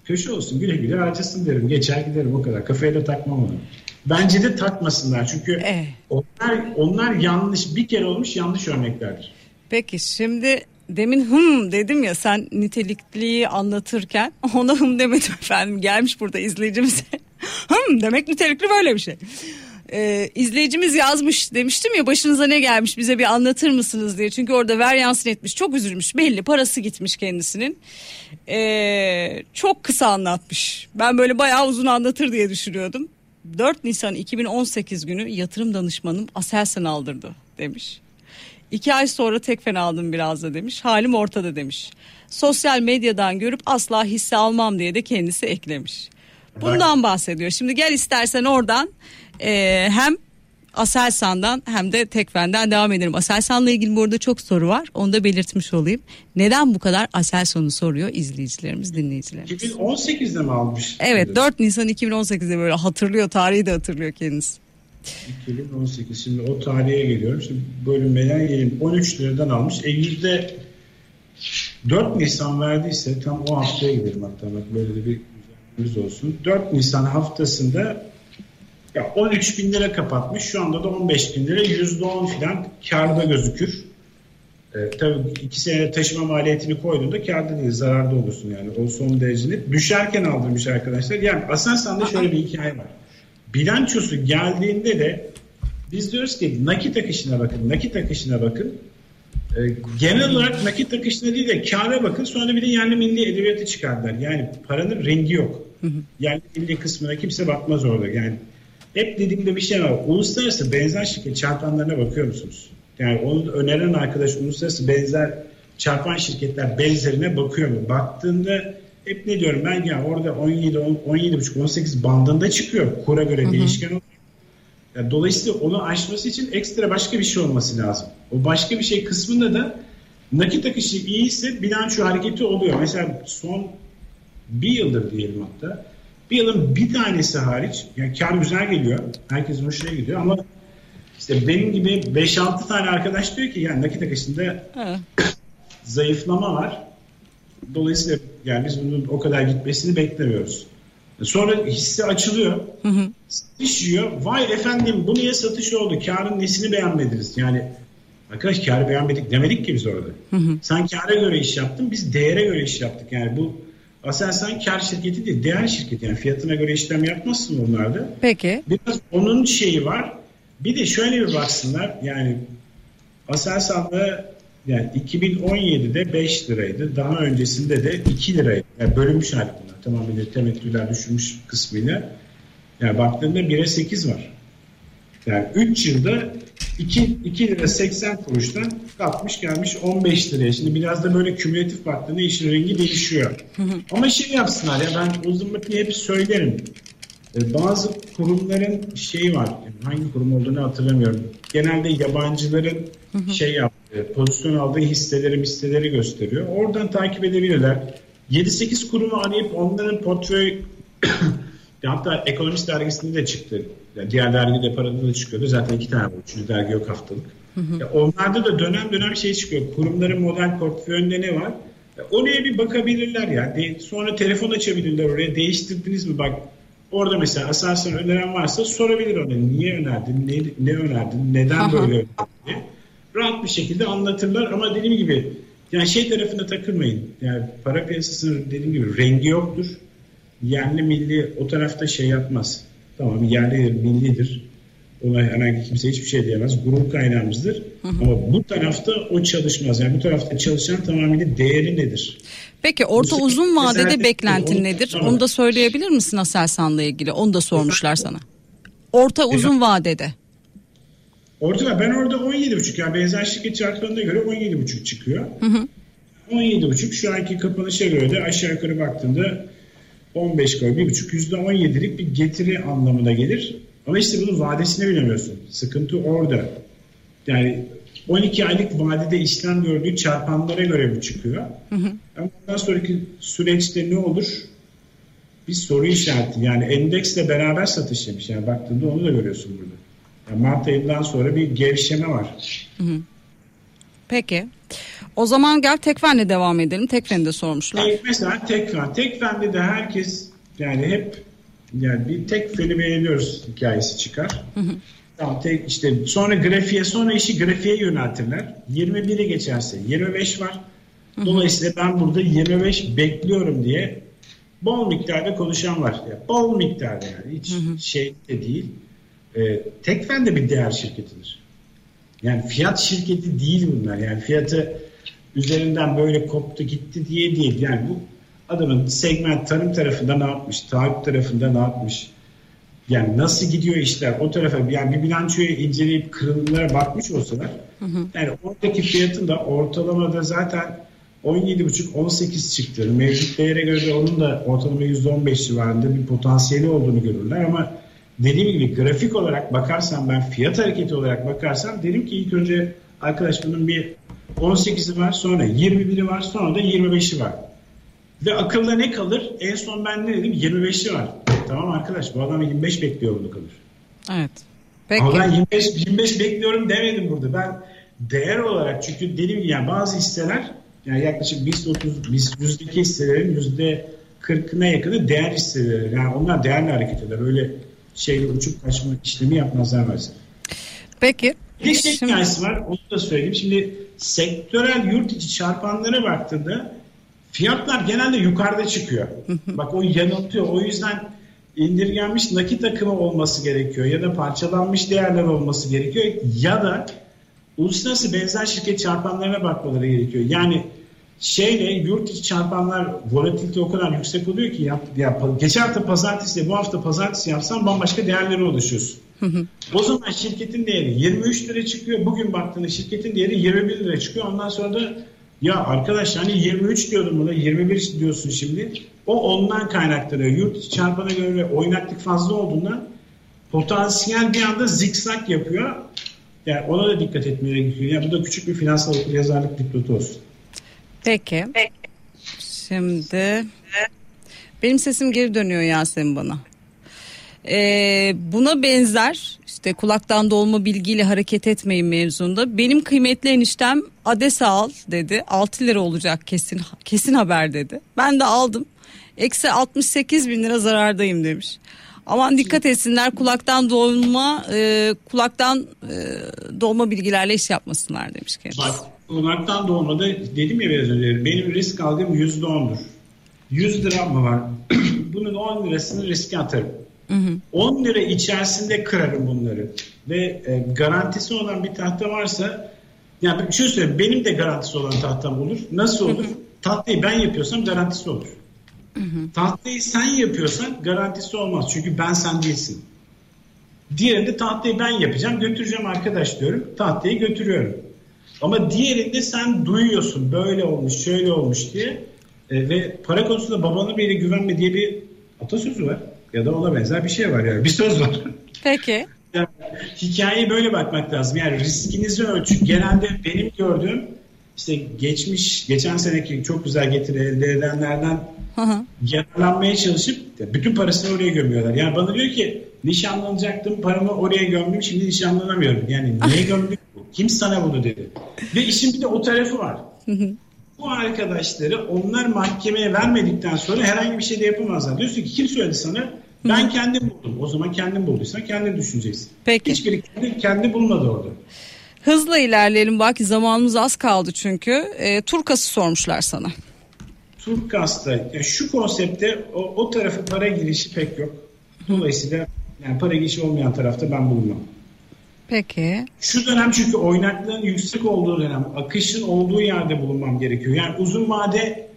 S2: Köşe olsun güle güle harcasın derim. Geçer giderim o kadar. Kafaya da takmam onu. Bence de takmasınlar. Çünkü eh. onlar, onlar yanlış bir kere olmuş yanlış örneklerdir.
S1: Peki şimdi demin hım dedim ya sen nitelikliyi anlatırken ona hım demedim efendim gelmiş burada izleyicimize hım demek nitelikli böyle bir şey. Ee, izleyicimiz yazmış demiştim ya başınıza ne gelmiş bize bir anlatır mısınız diye. Çünkü orada ver yansın etmiş çok üzülmüş belli parası gitmiş kendisinin. Ee, çok kısa anlatmış ben böyle bayağı uzun anlatır diye düşünüyordum. 4 Nisan 2018 günü yatırım danışmanım Aselsan aldırdı demiş. İki ay sonra tek fen aldım biraz da demiş. Halim ortada demiş. Sosyal medyadan görüp asla hisse almam diye de kendisi eklemiş. Bundan bahsediyor. Şimdi gel istersen oradan e, hem Aselsan'dan hem de Tekfen'den devam edelim. Aselsan'la ilgili burada çok soru var. Onu da belirtmiş olayım. Neden bu kadar Aselsan'ı soruyor izleyicilerimiz, dinleyicilerimiz.
S2: 2018'de mi almış?
S1: Evet 4 Nisan 2018'de böyle hatırlıyor. Tarihi de hatırlıyor kendisi.
S2: 2018 şimdi o tarihe geliyorum. Şimdi bölünmeden geleyim. 13 liradan almış. E yüzde 4 Nisan verdiyse tam o haftaya gidelim hatta bak böyle de bir güzelimiz olsun. 4 Nisan haftasında ya 13 bin lira kapatmış. Şu anda da 15 bin lira %10 filan karda gözükür. Ee, tabii iki sene taşıma maliyetini koyduğunda karda değil zararda olursun yani. O son dereceni düşerken aldırmış arkadaşlar. Yani Aselsan'da şöyle bir hikaye var bilançosu geldiğinde de biz diyoruz ki nakit akışına bakın, nakit akışına bakın. Ee, genel olarak nakit akışına değil de kâra bakın sonra bir de yerli milli edebiyatı çıkardılar. Yani paranın rengi yok. Yerli milli kısmına kimse bakmaz orada. Yani hep dediğimde bir şey var. Uluslararası benzer şirket çarpanlarına bakıyor musunuz? Yani onu öneren arkadaş uluslararası benzer çarpan şirketler benzerine bakıyor mu? Baktığında hep ne diyorum ben ya orada 17 17,5 18 bandında çıkıyor kura göre değişken oluyor. Yani dolayısıyla onu aşması için ekstra başka bir şey olması lazım. O başka bir şey kısmında da nakit akışı iyiyse bilanço hareketi oluyor. Mesela son bir yıldır diyelim hatta bir yılın bir tanesi hariç yani kar güzel geliyor. Herkesin hoşuna gidiyor ama işte benim gibi 5-6 tane arkadaş diyor ki yani nakit akışında zayıflama var. Dolayısıyla yani biz bunun o kadar gitmesini beklemiyoruz. Sonra hisse açılıyor. Hı hı. Satış yiyor. Vay efendim bu niye satış oldu? Karın nesini beğenmediniz? Yani arkadaş karı beğenmedik demedik ki biz orada. Hı hı. Sen kâra göre iş yaptın. Biz değere göre iş yaptık. Yani bu Aselsan kar şirketi değil, değer şirketi. Yani fiyatına göre işlem yapmazsın bunlarda.
S1: Peki.
S2: Biraz onun şeyi var. Bir de şöyle bir baksınlar. Yani Aselsan'da yani 2017'de 5 liraydı. Daha öncesinde de 2 liraydı. Yani bölünmüş bunlar. Tamamıyla temettüler düşürmüş kısmıyla. Yani baktığında 1'e 8 var. Yani 3 yılda 2, 2 lira 80 kuruştan kalkmış gelmiş 15 liraya. Şimdi biraz da böyle kümülatif baktığında işin rengi değişiyor. Ama şey yapsınlar ya ben uzun zımbırtıyı hep söylerim. Ee, bazı kurumların şeyi var. Hangi kurum olduğunu hatırlamıyorum. Genelde yabancıların şey yaptığı, pozisyon aldığı hisseleri hisseleri gösteriyor. Oradan takip edebilirler. 7-8 kurumu arayıp onların portföy hatta Ekonomist dergisinde de çıktı. Yani diğer dergide parada da çıkıyordu. Zaten iki tane var. Üçüncü dergi yok haftalık. Hı hı. onlarda da dönem dönem şey çıkıyor. Kurumların model portföyünde ne var? Oraya bir bakabilirler yani. Sonra telefon açabilirler oraya. Değiştirdiniz mi? Bak orada mesela asansör öneren varsa sorabilir ona. Niye önerdin? Ne, ne önerdin? Neden Aha. böyle önerdin? Diye. Rahat bir şekilde anlatırlar ama dediğim gibi yani şey tarafında takılmayın. Yani para piyasasının dediğim gibi rengi yoktur. Yerli milli o tarafta şey yapmaz. Tamam yerlidir, millidir. Ona herhangi kimse hiçbir şey diyemez. Gurur kaynağımızdır. Hı hı. Ama bu tarafta o çalışmaz. Yani bu tarafta çalışan tamamıyla değeri nedir?
S1: Peki orta bu uzun vadede beklentin onu, nedir? Tamam. Onu da söyleyebilir misin Aselsan'la ilgili? Onu da sormuşlar sana. Orta uzun vadede.
S2: Orta ben orada 17,5 yani benzer şirket çarklarına göre 17,5 çıkıyor. Hı hı. 17,5 şu anki kapanışa göre de aşağı yukarı baktığında 15 koy, 1,5 %17'lik bir getiri anlamına gelir. Ama işte bunun vadesini bilemiyorsun. Sıkıntı orada. Yani 12 aylık vadede işlem gördüğü çarpanlara göre bu çıkıyor. Hı hı. Ama bundan sonraki süreçte ne olur? Bir soru işareti. Yani endeksle beraber satış yapmış. Yani baktığında onu da görüyorsun burada. Yani Mart ayından sonra bir gevşeme var. Hı hı.
S1: Peki. O zaman gel Tekfen'le devam edelim. Tekfen'i de sormuşlar.
S2: Evet, mesela Tekfen. Tekfen'de de herkes yani hep yani bir Tekfen'i beğeniyoruz hikayesi çıkar. Hı hı. Tamam, tek, işte sonra grafiğe sonra işi grafiğe yöneltirler. 21'i geçerse 25 var. Dolayısıyla ben burada 25 bekliyorum diye bol miktarda konuşan var. Yani bol miktarda yani hiç hı hı. şey de değil. Ee, Tekfen de bir değer şirketidir. Yani fiyat şirketi değil bunlar. Yani fiyatı üzerinden böyle koptu gitti diye değil. Yani bu adamın segment tarım tarafında ne yapmış, taahhüt tarafında ne yapmış, yani nasıl gidiyor işler o tarafa yani bir bilançoyu inceleyip kırılımlara bakmış olsalar hı hı. yani oradaki fiyatın da ortalamada zaten 17,5-18 çıktığını mevcut değere göre onun da ortalama %15 civarında bir potansiyeli olduğunu görürler ama dediğim gibi grafik olarak bakarsam ben fiyat hareketi olarak bakarsam derim ki ilk önce arkadaş bunun bir 18'i var sonra 21'i var sonra da 25'i var. Ve akılda ne kalır? En son ben ne dedim? 25'i var. Tamam arkadaş bu adam 25 bekliyor bunu kalır.
S1: Evet.
S2: Peki. Ama ben 25, 25 bekliyorum demedim burada. Ben değer olarak çünkü gibi yani bazı hisseler yani yaklaşık biz 30 biz yüzdeki hisselerin yüzde 40'ına yakını değer hisseleri. Yani onlar değerli hareket eder. Öyle şeyle uçup kaçma işlemi yapmazlar mesela.
S1: Peki.
S2: Bir şey hikayesi var. Onu da söyleyeyim. Şimdi sektörel yurt içi çarpanlara baktığında fiyatlar genelde yukarıda çıkıyor. Bak o yanıltıyor. O yüzden indirgenmiş nakit akımı olması gerekiyor ya da parçalanmış değerler olması gerekiyor ya da uluslararası benzer şirket çarpanlarına bakmaları gerekiyor. Yani şeyle yurt içi çarpanlar volatilite o kadar yüksek oluyor ki ya, ya geçen hafta pazartesi bu hafta pazartesi yapsan bambaşka değerlere ulaşıyorsun. o zaman şirketin değeri 23 lira çıkıyor. Bugün baktığında şirketin değeri 21 lira çıkıyor. Ondan sonra da ya arkadaş hani 23 diyordum buna 21 diyorsun şimdi. O ondan kaynaklanıyor. Yurt çarpana göre oynaklık fazla olduğundan potansiyel bir anda zikzak yapıyor. Yani ona da dikkat etmeye gerekiyor. Yani bu da küçük bir finansal yazarlık dipnotu olsun.
S1: Peki. Şimdi benim sesim geri dönüyor Yasemin bana. Ee, buna benzer işte kulaktan dolma bilgiyle hareket etmeyin mevzunda. Benim kıymetli eniştem Adesa al dedi. 6 lira olacak kesin kesin haber dedi. Ben de aldım. Eksi 68 bin lira zarardayım demiş. Aman dikkat etsinler kulaktan dolma e, kulaktan e, dolma bilgilerle iş yapmasınlar demiş kendisi.
S2: Bak kulaktan dolmada dedim ya biraz önce benim risk algım yüzde ondur. 100 lira mı var? Bunun 10 lirasını riske atarım. Hı hı. 10 lira içerisinde kırarım bunları. Ve e, garantisi olan bir tahta varsa yani bir şey söyleyeyim benim de garantisi olan tahtam olur. Nasıl olur? Hı hı. Tahtayı ben yapıyorsam garantisi olur. Hı hı. Tahtayı sen yapıyorsan garantisi olmaz. Çünkü ben sen değilsin. Diğerinde tahtayı ben yapacağım götüreceğim arkadaş diyorum. Tahtayı götürüyorum. Ama diğerinde sen duyuyorsun böyle olmuş şöyle olmuş diye e, ve para konusunda babana bile güvenme diye bir atasözü var. Ya da ona benzer bir şey var yani bir söz var.
S1: Peki.
S2: Yani, hikayeye böyle bakmak lazım. Yani riskinizi ölçün. Genelde benim gördüğüm işte geçmiş, geçen seneki çok güzel getiri elde edenlerden yararlanmaya çalışıp bütün parasını oraya gömüyorlar. Yani bana diyor ki nişanlanacaktım paramı oraya gömdüm şimdi nişanlanamıyorum. Yani niye gömdüm? Kim sana bunu dedi? Ve işin bir de o tarafı var. Bu arkadaşları onlar mahkemeye vermedikten sonra herhangi bir şey de yapamazlar. Diyorsun ki kim söyledi sana? Ben kendim buldum. O zaman kendim bulduysan kendin düşüneceksin.
S1: Peki.
S2: Hiçbiri kendi, kendi bulmadı orada.
S1: Hızla ilerleyelim. Belki zamanımız az kaldı çünkü. E, Turkas'ı sormuşlar sana.
S2: Turkas'ta yani şu konsepte o, o tarafı para girişi pek yok. Dolayısıyla yani para girişi olmayan tarafta ben bulunmam.
S1: Peki.
S2: Şu dönem çünkü oynaklığın yüksek olduğu dönem, akışın olduğu yerde bulunmam gerekiyor. Yani uzun vade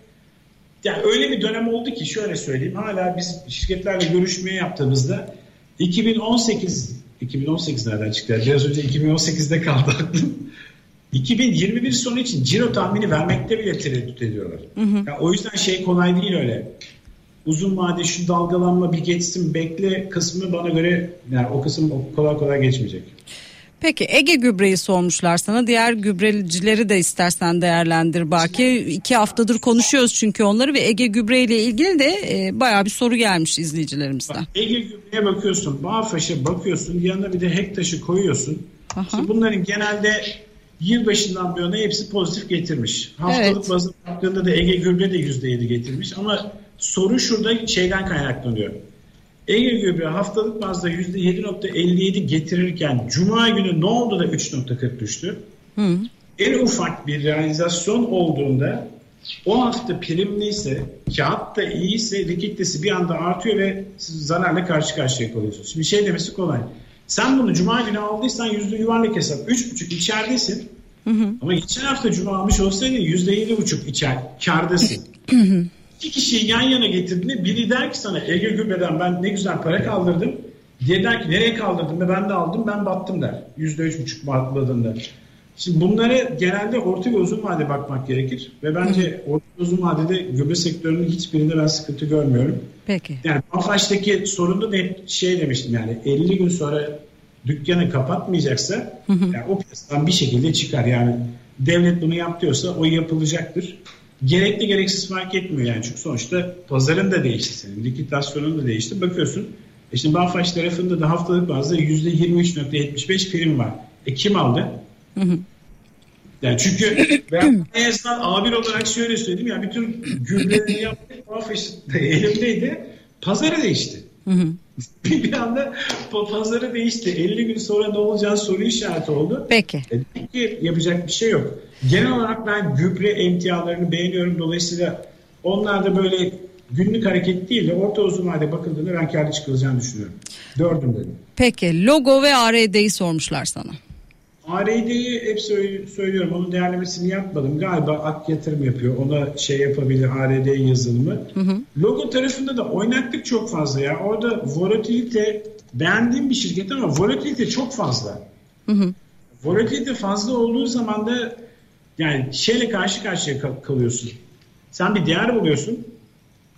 S2: yani öyle bir dönem oldu ki şöyle söyleyeyim. Hala biz şirketlerle görüşmeye yaptığımızda 2018 2018 nereden çıktı? Biraz önce 2018'de kaldı aklım. 2021 sonu için ciro tahmini vermekte bile tereddüt ediyorlar. Hı hı. Yani o yüzden şey kolay değil öyle. Uzun vade şu dalgalanma bir geçsin bekle kısmı bana göre yani o kısım kolay kolay geçmeyecek.
S1: Peki Ege gübreyi sormuşlar sana. Diğer gübrecileri de istersen değerlendir Baki. İki haftadır konuşuyoruz çünkü onları ve Ege gübreyle ilgili de e, bayağı bir soru gelmiş izleyicilerimizden.
S2: Bak, Ege gübreye bakıyorsun, Bağfaş'a bakıyorsun, yanına bir de Hektaş'ı koyuyorsun. İşte bunların genelde yılbaşından bu yana hepsi pozitif getirmiş. Haftalık evet. bazı baktığında da Ege gübre de %7 getirmiş ama soru şurada şeyden kaynaklanıyor. Ege gübre haftalık bazda %7.57 getirirken Cuma günü ne oldu da 3.40 düştü? Hı. En ufak bir realizasyon olduğunda o hafta primliyse, kağıt da iyiyse likiditesi bir anda artıyor ve siz zararla karşı karşıya kalıyorsunuz. Şimdi şey demesi kolay. Sen bunu cuma günü aldıysan yüzde yuvarlak hesap. Üç buçuk içeridesin. Hı hı. Ama geçen hafta cuma almış olsaydın yüzde yedi buçuk içer, kardasın. İki kişiyi yan yana getirdiğinde biri der ki sana Ege Gübre'den ben ne güzel para kaldırdım. Diğeri der ki nereye kaldırdım ve ben de aldım ben battım der. Yüzde üç buçuk batladığında. Şimdi bunlara genelde orta ve uzun vade bakmak gerekir. Ve bence orta ve uzun vadede gübre sektörünün hiçbirinde ben sıkıntı görmüyorum.
S1: Peki.
S2: Yani Bafaş'taki sorunda da hep şey demiştim yani 50 gün sonra dükkanı kapatmayacaksa hı hı. Yani o piyasadan bir şekilde çıkar. Yani devlet bunu yap diyorsa o yapılacaktır. Gerekli gereksiz fark etmiyor yani çünkü sonuçta pazarın da değişti senin, likitasyonun da değişti. Bakıyorsun işte Banfaş tarafında da haftalık bazda %23.75 prim var. E kim aldı? Hı hı. Yani çünkü ben en azından A1 olarak şöyle söyleyeyim ya bütün gübrelerini yaptık Banfaş elimdeydi. Pazarı değişti. Hı hı. bir anda pazarı değişti. 50 gün sonra ne olacağı soru işareti oldu.
S1: Peki.
S2: E, peki yapacak bir şey yok. Genel olarak ben gübre emtialarını beğeniyorum. Dolayısıyla onlar da böyle günlük hareket değil de orta uzun vade bakıldığında ben karlı çıkılacağını düşünüyorum. Dördüm dedim.
S1: Peki logo ve ARD'yi sormuşlar sana.
S2: ARD'yi hep söylüyorum. Onun değerlemesini yapmadım. Galiba ak yatırım yapıyor. Ona şey yapabilir ARD yazılımı. Hı hı. Logo tarafında da oynaklık çok fazla ya. Orada volatilite beğendiğim bir şirket ama volatilite çok fazla. Hı hı. Volatilite fazla olduğu zaman da yani şeyle karşı karşıya kalıyorsun. Sen bir değer buluyorsun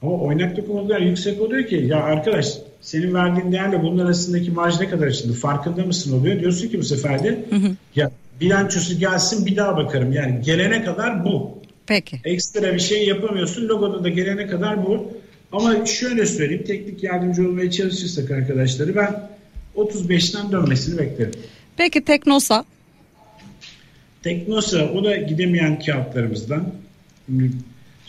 S2: ama oynaklık o kadar yüksek oluyor ki ya arkadaş senin verdiğin değerle bunun arasındaki marj ne kadar açıldı farkında mısın oluyor. Diyorsun ki bu sefer de hı hı. ya bilançosu gelsin bir daha bakarım. Yani gelene kadar bu.
S1: Peki.
S2: Ekstra bir şey yapamıyorsun. Logoda da gelene kadar bu. Ama şöyle söyleyeyim teknik yardımcı olmaya çalışırsak arkadaşları ben 35'ten dönmesini beklerim.
S1: Peki Teknosa?
S2: Teknosa o da gidemeyen kağıtlarımızdan.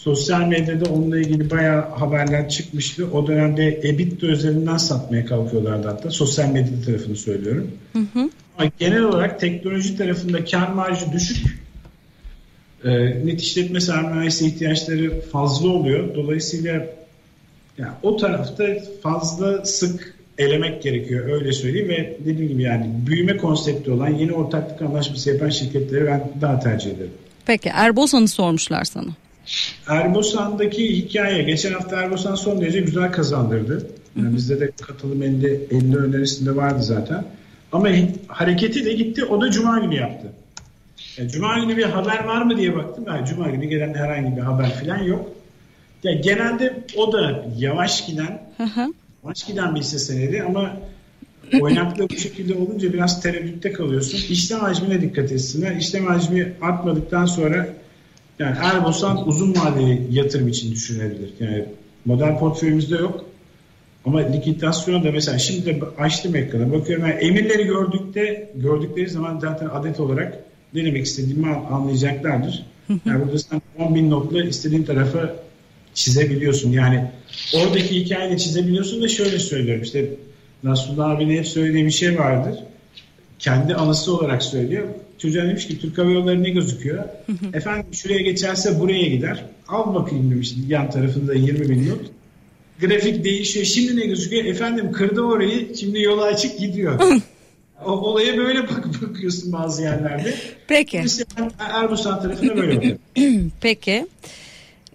S2: Sosyal medyada onunla ilgili bayağı haberler çıkmıştı. O dönemde EBITDA üzerinden satmaya kalkıyorlardı hatta. Sosyal medya tarafını söylüyorum. Hı hı. Ama genel olarak teknoloji tarafında kar marjı düşük. E, net işletme sermayesi ihtiyaçları fazla oluyor. Dolayısıyla yani o tarafta fazla sık elemek gerekiyor öyle söyleyeyim ve dediğim gibi yani büyüme konsepti olan yeni ortaklık anlaşması yapan şirketleri ben daha tercih ederim.
S1: Peki Erbosan'ı sormuşlar sana.
S2: Erbosan'daki hikaye geçen hafta Erbosan son derece güzel kazandırdı. Yani bizde de katılım 50, 50 önerisinde vardı zaten. Ama hareketi de gitti o da Cuma günü yaptı. Yani Cuma günü bir haber var mı diye baktım. Yani Cuma günü gelen herhangi bir haber falan yok. Ya genelde o da yavaş giden, yavaş giden bir hisse senedi ama oynaklığı bu şekilde olunca biraz tereddütte kalıyorsun. İşlem hacmine dikkat etsinler. İşlem hacmi artmadıktan sonra yani Erbosan uzun vadeli yatırım için düşünebilir. Yani model portföyümüzde yok. Ama likidasyonu da mesela şimdi de açtım ekranı bakıyorum yani emirleri gördükte gördükleri zaman zaten adet olarak ne demek istediğimi anlayacaklardır. Yani burada sen 10 bin notla istediğin tarafa çizebiliyorsun. Yani oradaki hikayeyi çizebiliyorsun da şöyle söylüyorum işte Nasrullah abinin hep söylediği bir şey vardır. Kendi anısı olarak söylüyor. Çocuğa demiş ki Türk Hava Yolları ne gözüküyor? Efendim şuraya geçerse buraya gider. Al bakayım demiş yan tarafında 20 bin not. Grafik değişiyor. Şimdi ne gözüküyor? Efendim kırdı orayı. Şimdi yola açık gidiyor. o, olaya böyle bak bakıyorsun bazı yerlerde.
S1: Peki.
S2: Mesela Erbusan tarafına böyle bakıyorum.
S1: Peki.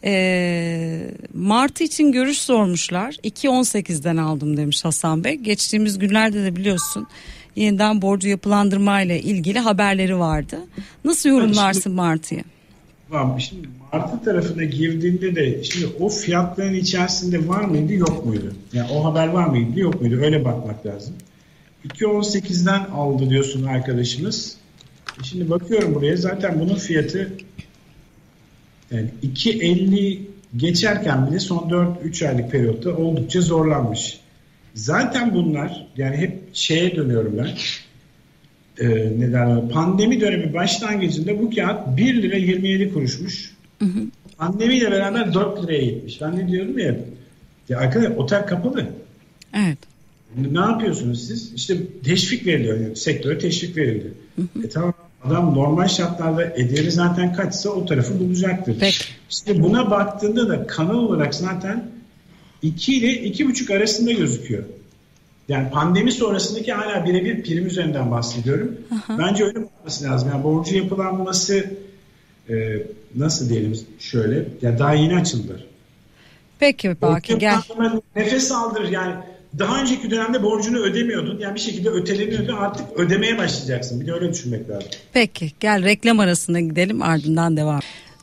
S1: E, Martı için görüş sormuşlar. 2.18'den aldım demiş Hasan Bey. Geçtiğimiz günlerde de biliyorsun yeniden borcu yapılandırma ile ilgili haberleri vardı. Nasıl yorumlarsın Martı'yı?
S2: Şimdi Martı tarafına girdiğinde de şimdi o fiyatların içerisinde var mıydı yok muydu? Yani o haber var mıydı yok muydu? Öyle bakmak lazım. 2.18'den aldı diyorsun arkadaşımız. Şimdi bakıyorum buraya zaten bunun fiyatı yani 2.50 geçerken bile son 4-3 aylık periyotta oldukça zorlanmış. Zaten bunlar yani hep şeye dönüyorum ben. Ee, ne derler, pandemi dönemi başlangıcında bu kağıt 1 lira 27 kuruşmuş. Hı hı. Pandemiyle beraber 4 liraya gitmiş. Ben ne diyorum ya, ya arkadaşlar otel kapalı.
S1: Evet.
S2: Ne yapıyorsunuz siz? İşte teşvik veriliyor. Yani sektöre teşvik verildi. Hı hı. E tamam adam normal şartlarda ederi zaten kaçsa o tarafı bulacaktır.
S1: Peki.
S2: İşte buna baktığında da kanal olarak zaten 2 ile 2,5 arasında gözüküyor. Yani pandemi sonrasındaki hala birebir prim üzerinden bahsediyorum. Aha. Bence öyle olması lazım. Yani borcu yapılanması e, nasıl diyelim şöyle ya daha yeni açıldılar.
S1: Peki Baki gel.
S2: Nefes aldırır yani daha önceki dönemde borcunu ödemiyordun. Yani bir şekilde öteleniyordu. Artık ödemeye başlayacaksın. Bir de öyle düşünmek lazım.
S1: Peki gel reklam arasında gidelim ardından devam.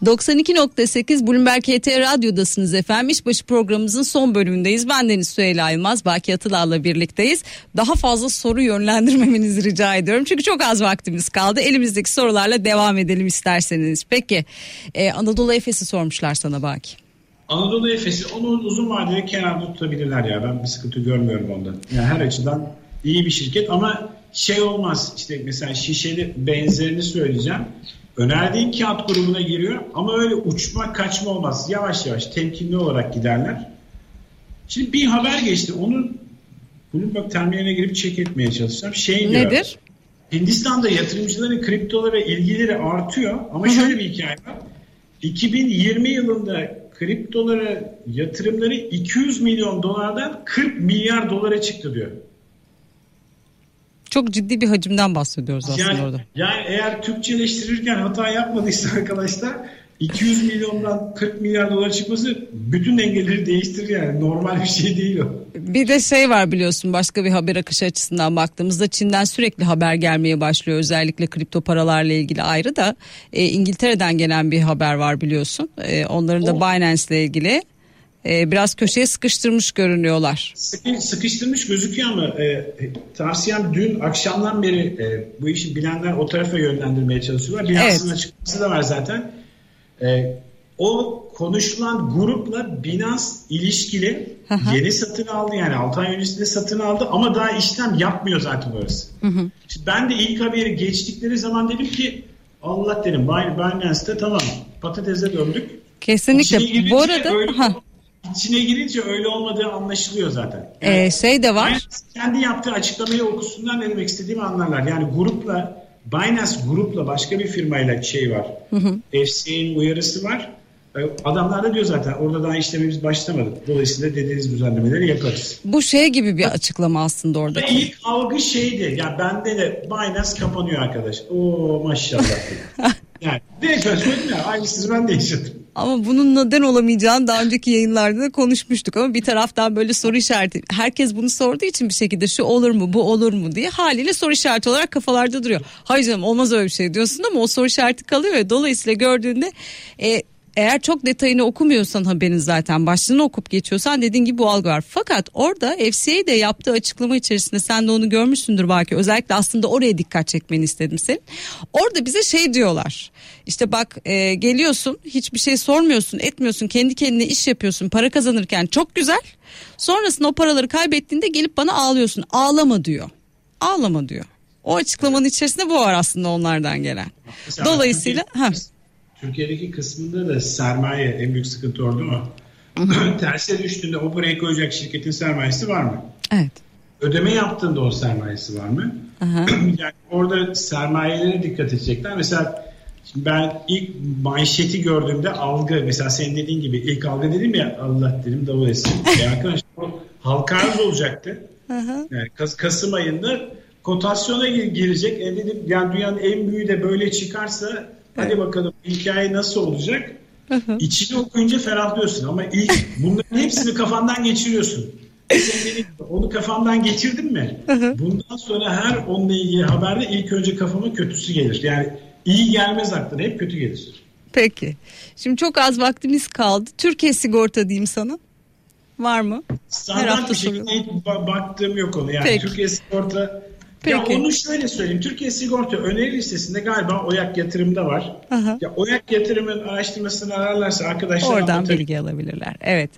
S1: 92.8 Bloomberg HT Radyo'dasınız efendim. İşbaşı programımızın son bölümündeyiz. Ben Deniz Süheyla Yılmaz, Baki Atılar'la birlikteyiz. Daha fazla soru yönlendirmemenizi rica ediyorum. Çünkü çok az vaktimiz kaldı. Elimizdeki sorularla devam edelim isterseniz. Peki ee, Anadolu Efes'i sormuşlar sana Baki.
S2: Anadolu Efes'i onu uzun vadeli kenarda tutabilirler ya. Ben bir sıkıntı görmüyorum ondan. Yani her açıdan iyi bir şirket ama şey olmaz. İşte mesela şişeli benzerini söyleyeceğim. Önerdiğin kağıt grubuna giriyor ama öyle uçma kaçma olmaz. Yavaş yavaş temkinli olarak giderler. Şimdi bir haber geçti. Onu Bloomberg terminaline girip çek etmeye çalışacağım. Şey diyor,
S1: Nedir?
S2: Hindistan'da yatırımcıların kriptolara ilgileri artıyor ama şöyle bir hikaye var. 2020 yılında kriptolara yatırımları 200 milyon dolardan 40 milyar dolara çıktı diyor.
S1: Çok ciddi bir hacimden bahsediyoruz aslında
S2: yani,
S1: orada.
S2: Yani eğer Türkçeleştirirken hata yapmadıysa arkadaşlar 200 milyondan 40 milyar dolar çıkması bütün dengeleri değiştirir yani normal bir şey değil o.
S1: Bir de şey var biliyorsun başka bir haber akışı açısından baktığımızda Çin'den sürekli haber gelmeye başlıyor özellikle kripto paralarla ilgili ayrı da e, İngiltere'den gelen bir haber var biliyorsun e, onların da Binance ile ilgili e, biraz köşeye sıkıştırmış görünüyorlar.
S2: Sıkıştırmış gözüküyor ama e, tavsiyem dün akşamdan beri e, bu işi bilenler o tarafa yönlendirmeye çalışıyorlar. Binance'ın evet. açıklaması da var zaten. E, o konuşulan grupla Binance ilişkili Aha. yeni satın aldı yani 6 ay öncesinde satın aldı ama daha işlem yapmıyor zaten orası. Hı hı. Şimdi ben de ilk haberi geçtikleri zaman dedim ki Allah dedim Binance'de tamam patatese döndük
S1: Kesinlikle. Bu arada
S2: öyle,
S1: ha.
S2: İçine girince öyle olmadığı anlaşılıyor zaten.
S1: Yani, ee, şey de var.
S2: Binance kendi yaptığı açıklamayı okusunlar ne demek istediğimi anlarlar. Yani grupla Binance grupla başka bir firmayla şey var. FCA'nin uyarısı var. Ee, adamlar da diyor zaten orada daha işlememiz başlamadık. Dolayısıyla dediğiniz düzenlemeleri yaparız.
S1: Bu şey gibi bir açıklama aslında orada.
S2: İlk algı şeydi. Ya bende de Binance kapanıyor arkadaş. Oo maşallah. yani direkt söyledim ya. Aynısını ben de yaşadım.
S1: Ama bunun neden olamayacağını daha önceki yayınlarda da konuşmuştuk ama bir taraftan böyle soru işareti. Herkes bunu sorduğu için bir şekilde şu olur mu bu olur mu diye haliyle soru işareti olarak kafalarda duruyor. Hayır canım olmaz öyle bir şey diyorsun ama o soru işareti kalıyor ve dolayısıyla gördüğünde e, eğer çok detayını okumuyorsan haberin zaten başlığını okup geçiyorsan dediğin gibi bu algı var. Fakat orada FCA de yaptığı açıklama içerisinde sen de onu görmüşsündür belki özellikle aslında oraya dikkat çekmeni istedim senin. Orada bize şey diyorlar işte bak e, geliyorsun hiçbir şey sormuyorsun etmiyorsun kendi kendine iş yapıyorsun para kazanırken çok güzel. Sonrasında o paraları kaybettiğinde gelip bana ağlıyorsun ağlama diyor ağlama diyor. O açıklamanın içerisinde bu var aslında onlardan gelen. Mesela Dolayısıyla... Ha.
S2: Türkiye'deki kısmında da sermaye en büyük sıkıntı orada mı? Terse düştüğünde o parayı koyacak şirketin sermayesi var mı?
S1: Evet.
S2: Ödeme yaptığında o sermayesi var mı? yani orada sermayelere dikkat edecekler. Mesela ben ilk manşeti gördüğümde algı mesela senin dediğin gibi ilk algı dedim ya Allah dedim davul etsin. ya arkadaşlar o halka arz olacaktı. yani Kas Kasım ayında kotasyona girecek. E dedim yani dünyanın en büyüğü de böyle çıkarsa Hadi bakalım hikaye nasıl olacak? İçini okuyunca ferahlıyorsun ama ilk bunların hepsini kafandan geçiriyorsun. Onu kafandan geçirdin mi? Bundan sonra her onunla ilgili haberde ilk önce kafama kötüsü gelir. Yani iyi gelmez aklına hep kötü gelir.
S1: Peki. Şimdi çok az vaktimiz kaldı. Türkiye sigorta diyeyim sana. Var mı?
S2: Standart bir şekilde baktığım yok onu. Yani Peki. Türkiye sigorta Peki. Ya onu şöyle söyleyeyim. Türkiye Sigorta öneri listesinde galiba OYAK yatırımda var. Aha. Ya OYAK yatırımın araştırmasını ararlarsa arkadaşlar
S1: Oradan anlatır. bilgi alabilirler. Evet.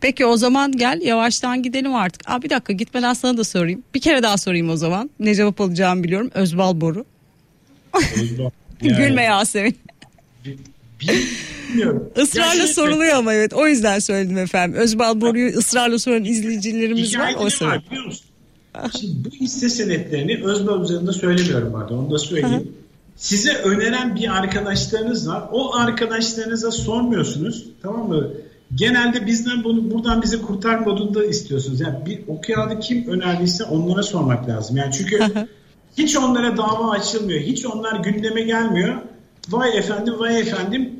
S1: Peki o zaman gel yavaştan gidelim artık. Aa, bir dakika gitmeden sana da sorayım. Bir kere daha sorayım o zaman. Ne cevap alacağımı biliyorum. Özbal boru. Özbal. Yani, Gülme Yasemin. Bilmiyorum. Israrla yani, soruluyor ama evet. O yüzden söyledim efendim. Özbal boruyu ısrarla soran izleyicilerimiz var. O
S2: var biliyor musun? Şimdi bu hisse senetlerini Özbel üzerinde söylemiyorum vardı onu da söyleyeyim. Size öneren bir arkadaşlarınız var. O arkadaşlarınıza sormuyorsunuz. Tamam mı? Genelde bizden bunu buradan bizi kurtar modunda istiyorsunuz. Yani bir o kağıdı kim önerdiyse onlara sormak lazım. Yani çünkü hiç onlara dava açılmıyor. Hiç onlar gündeme gelmiyor. Vay efendim vay efendim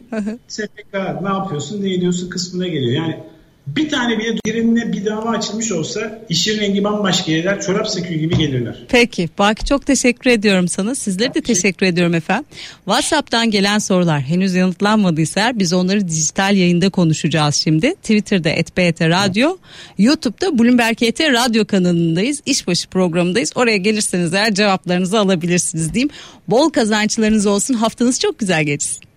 S2: SPK ne yapıyorsun ne ediyorsun kısmına geliyor. Yani bir tane bile birine bir dava açılmış olsa işin rengi bambaşka yerler çorap söküğü gibi gelirler.
S1: Peki Baki çok teşekkür ediyorum sana. Sizlere de teşekkür ediyorum efendim. WhatsApp'tan gelen sorular henüz yanıtlanmadıysa eğer biz onları dijital yayında konuşacağız şimdi. Twitter'da @bt radyo, YouTube'da Bloomberg ET radyo kanalındayız. İşbaşı programındayız. Oraya gelirseniz eğer cevaplarınızı alabilirsiniz diyeyim. Bol kazançlarınız olsun. Haftanız çok güzel geçsin.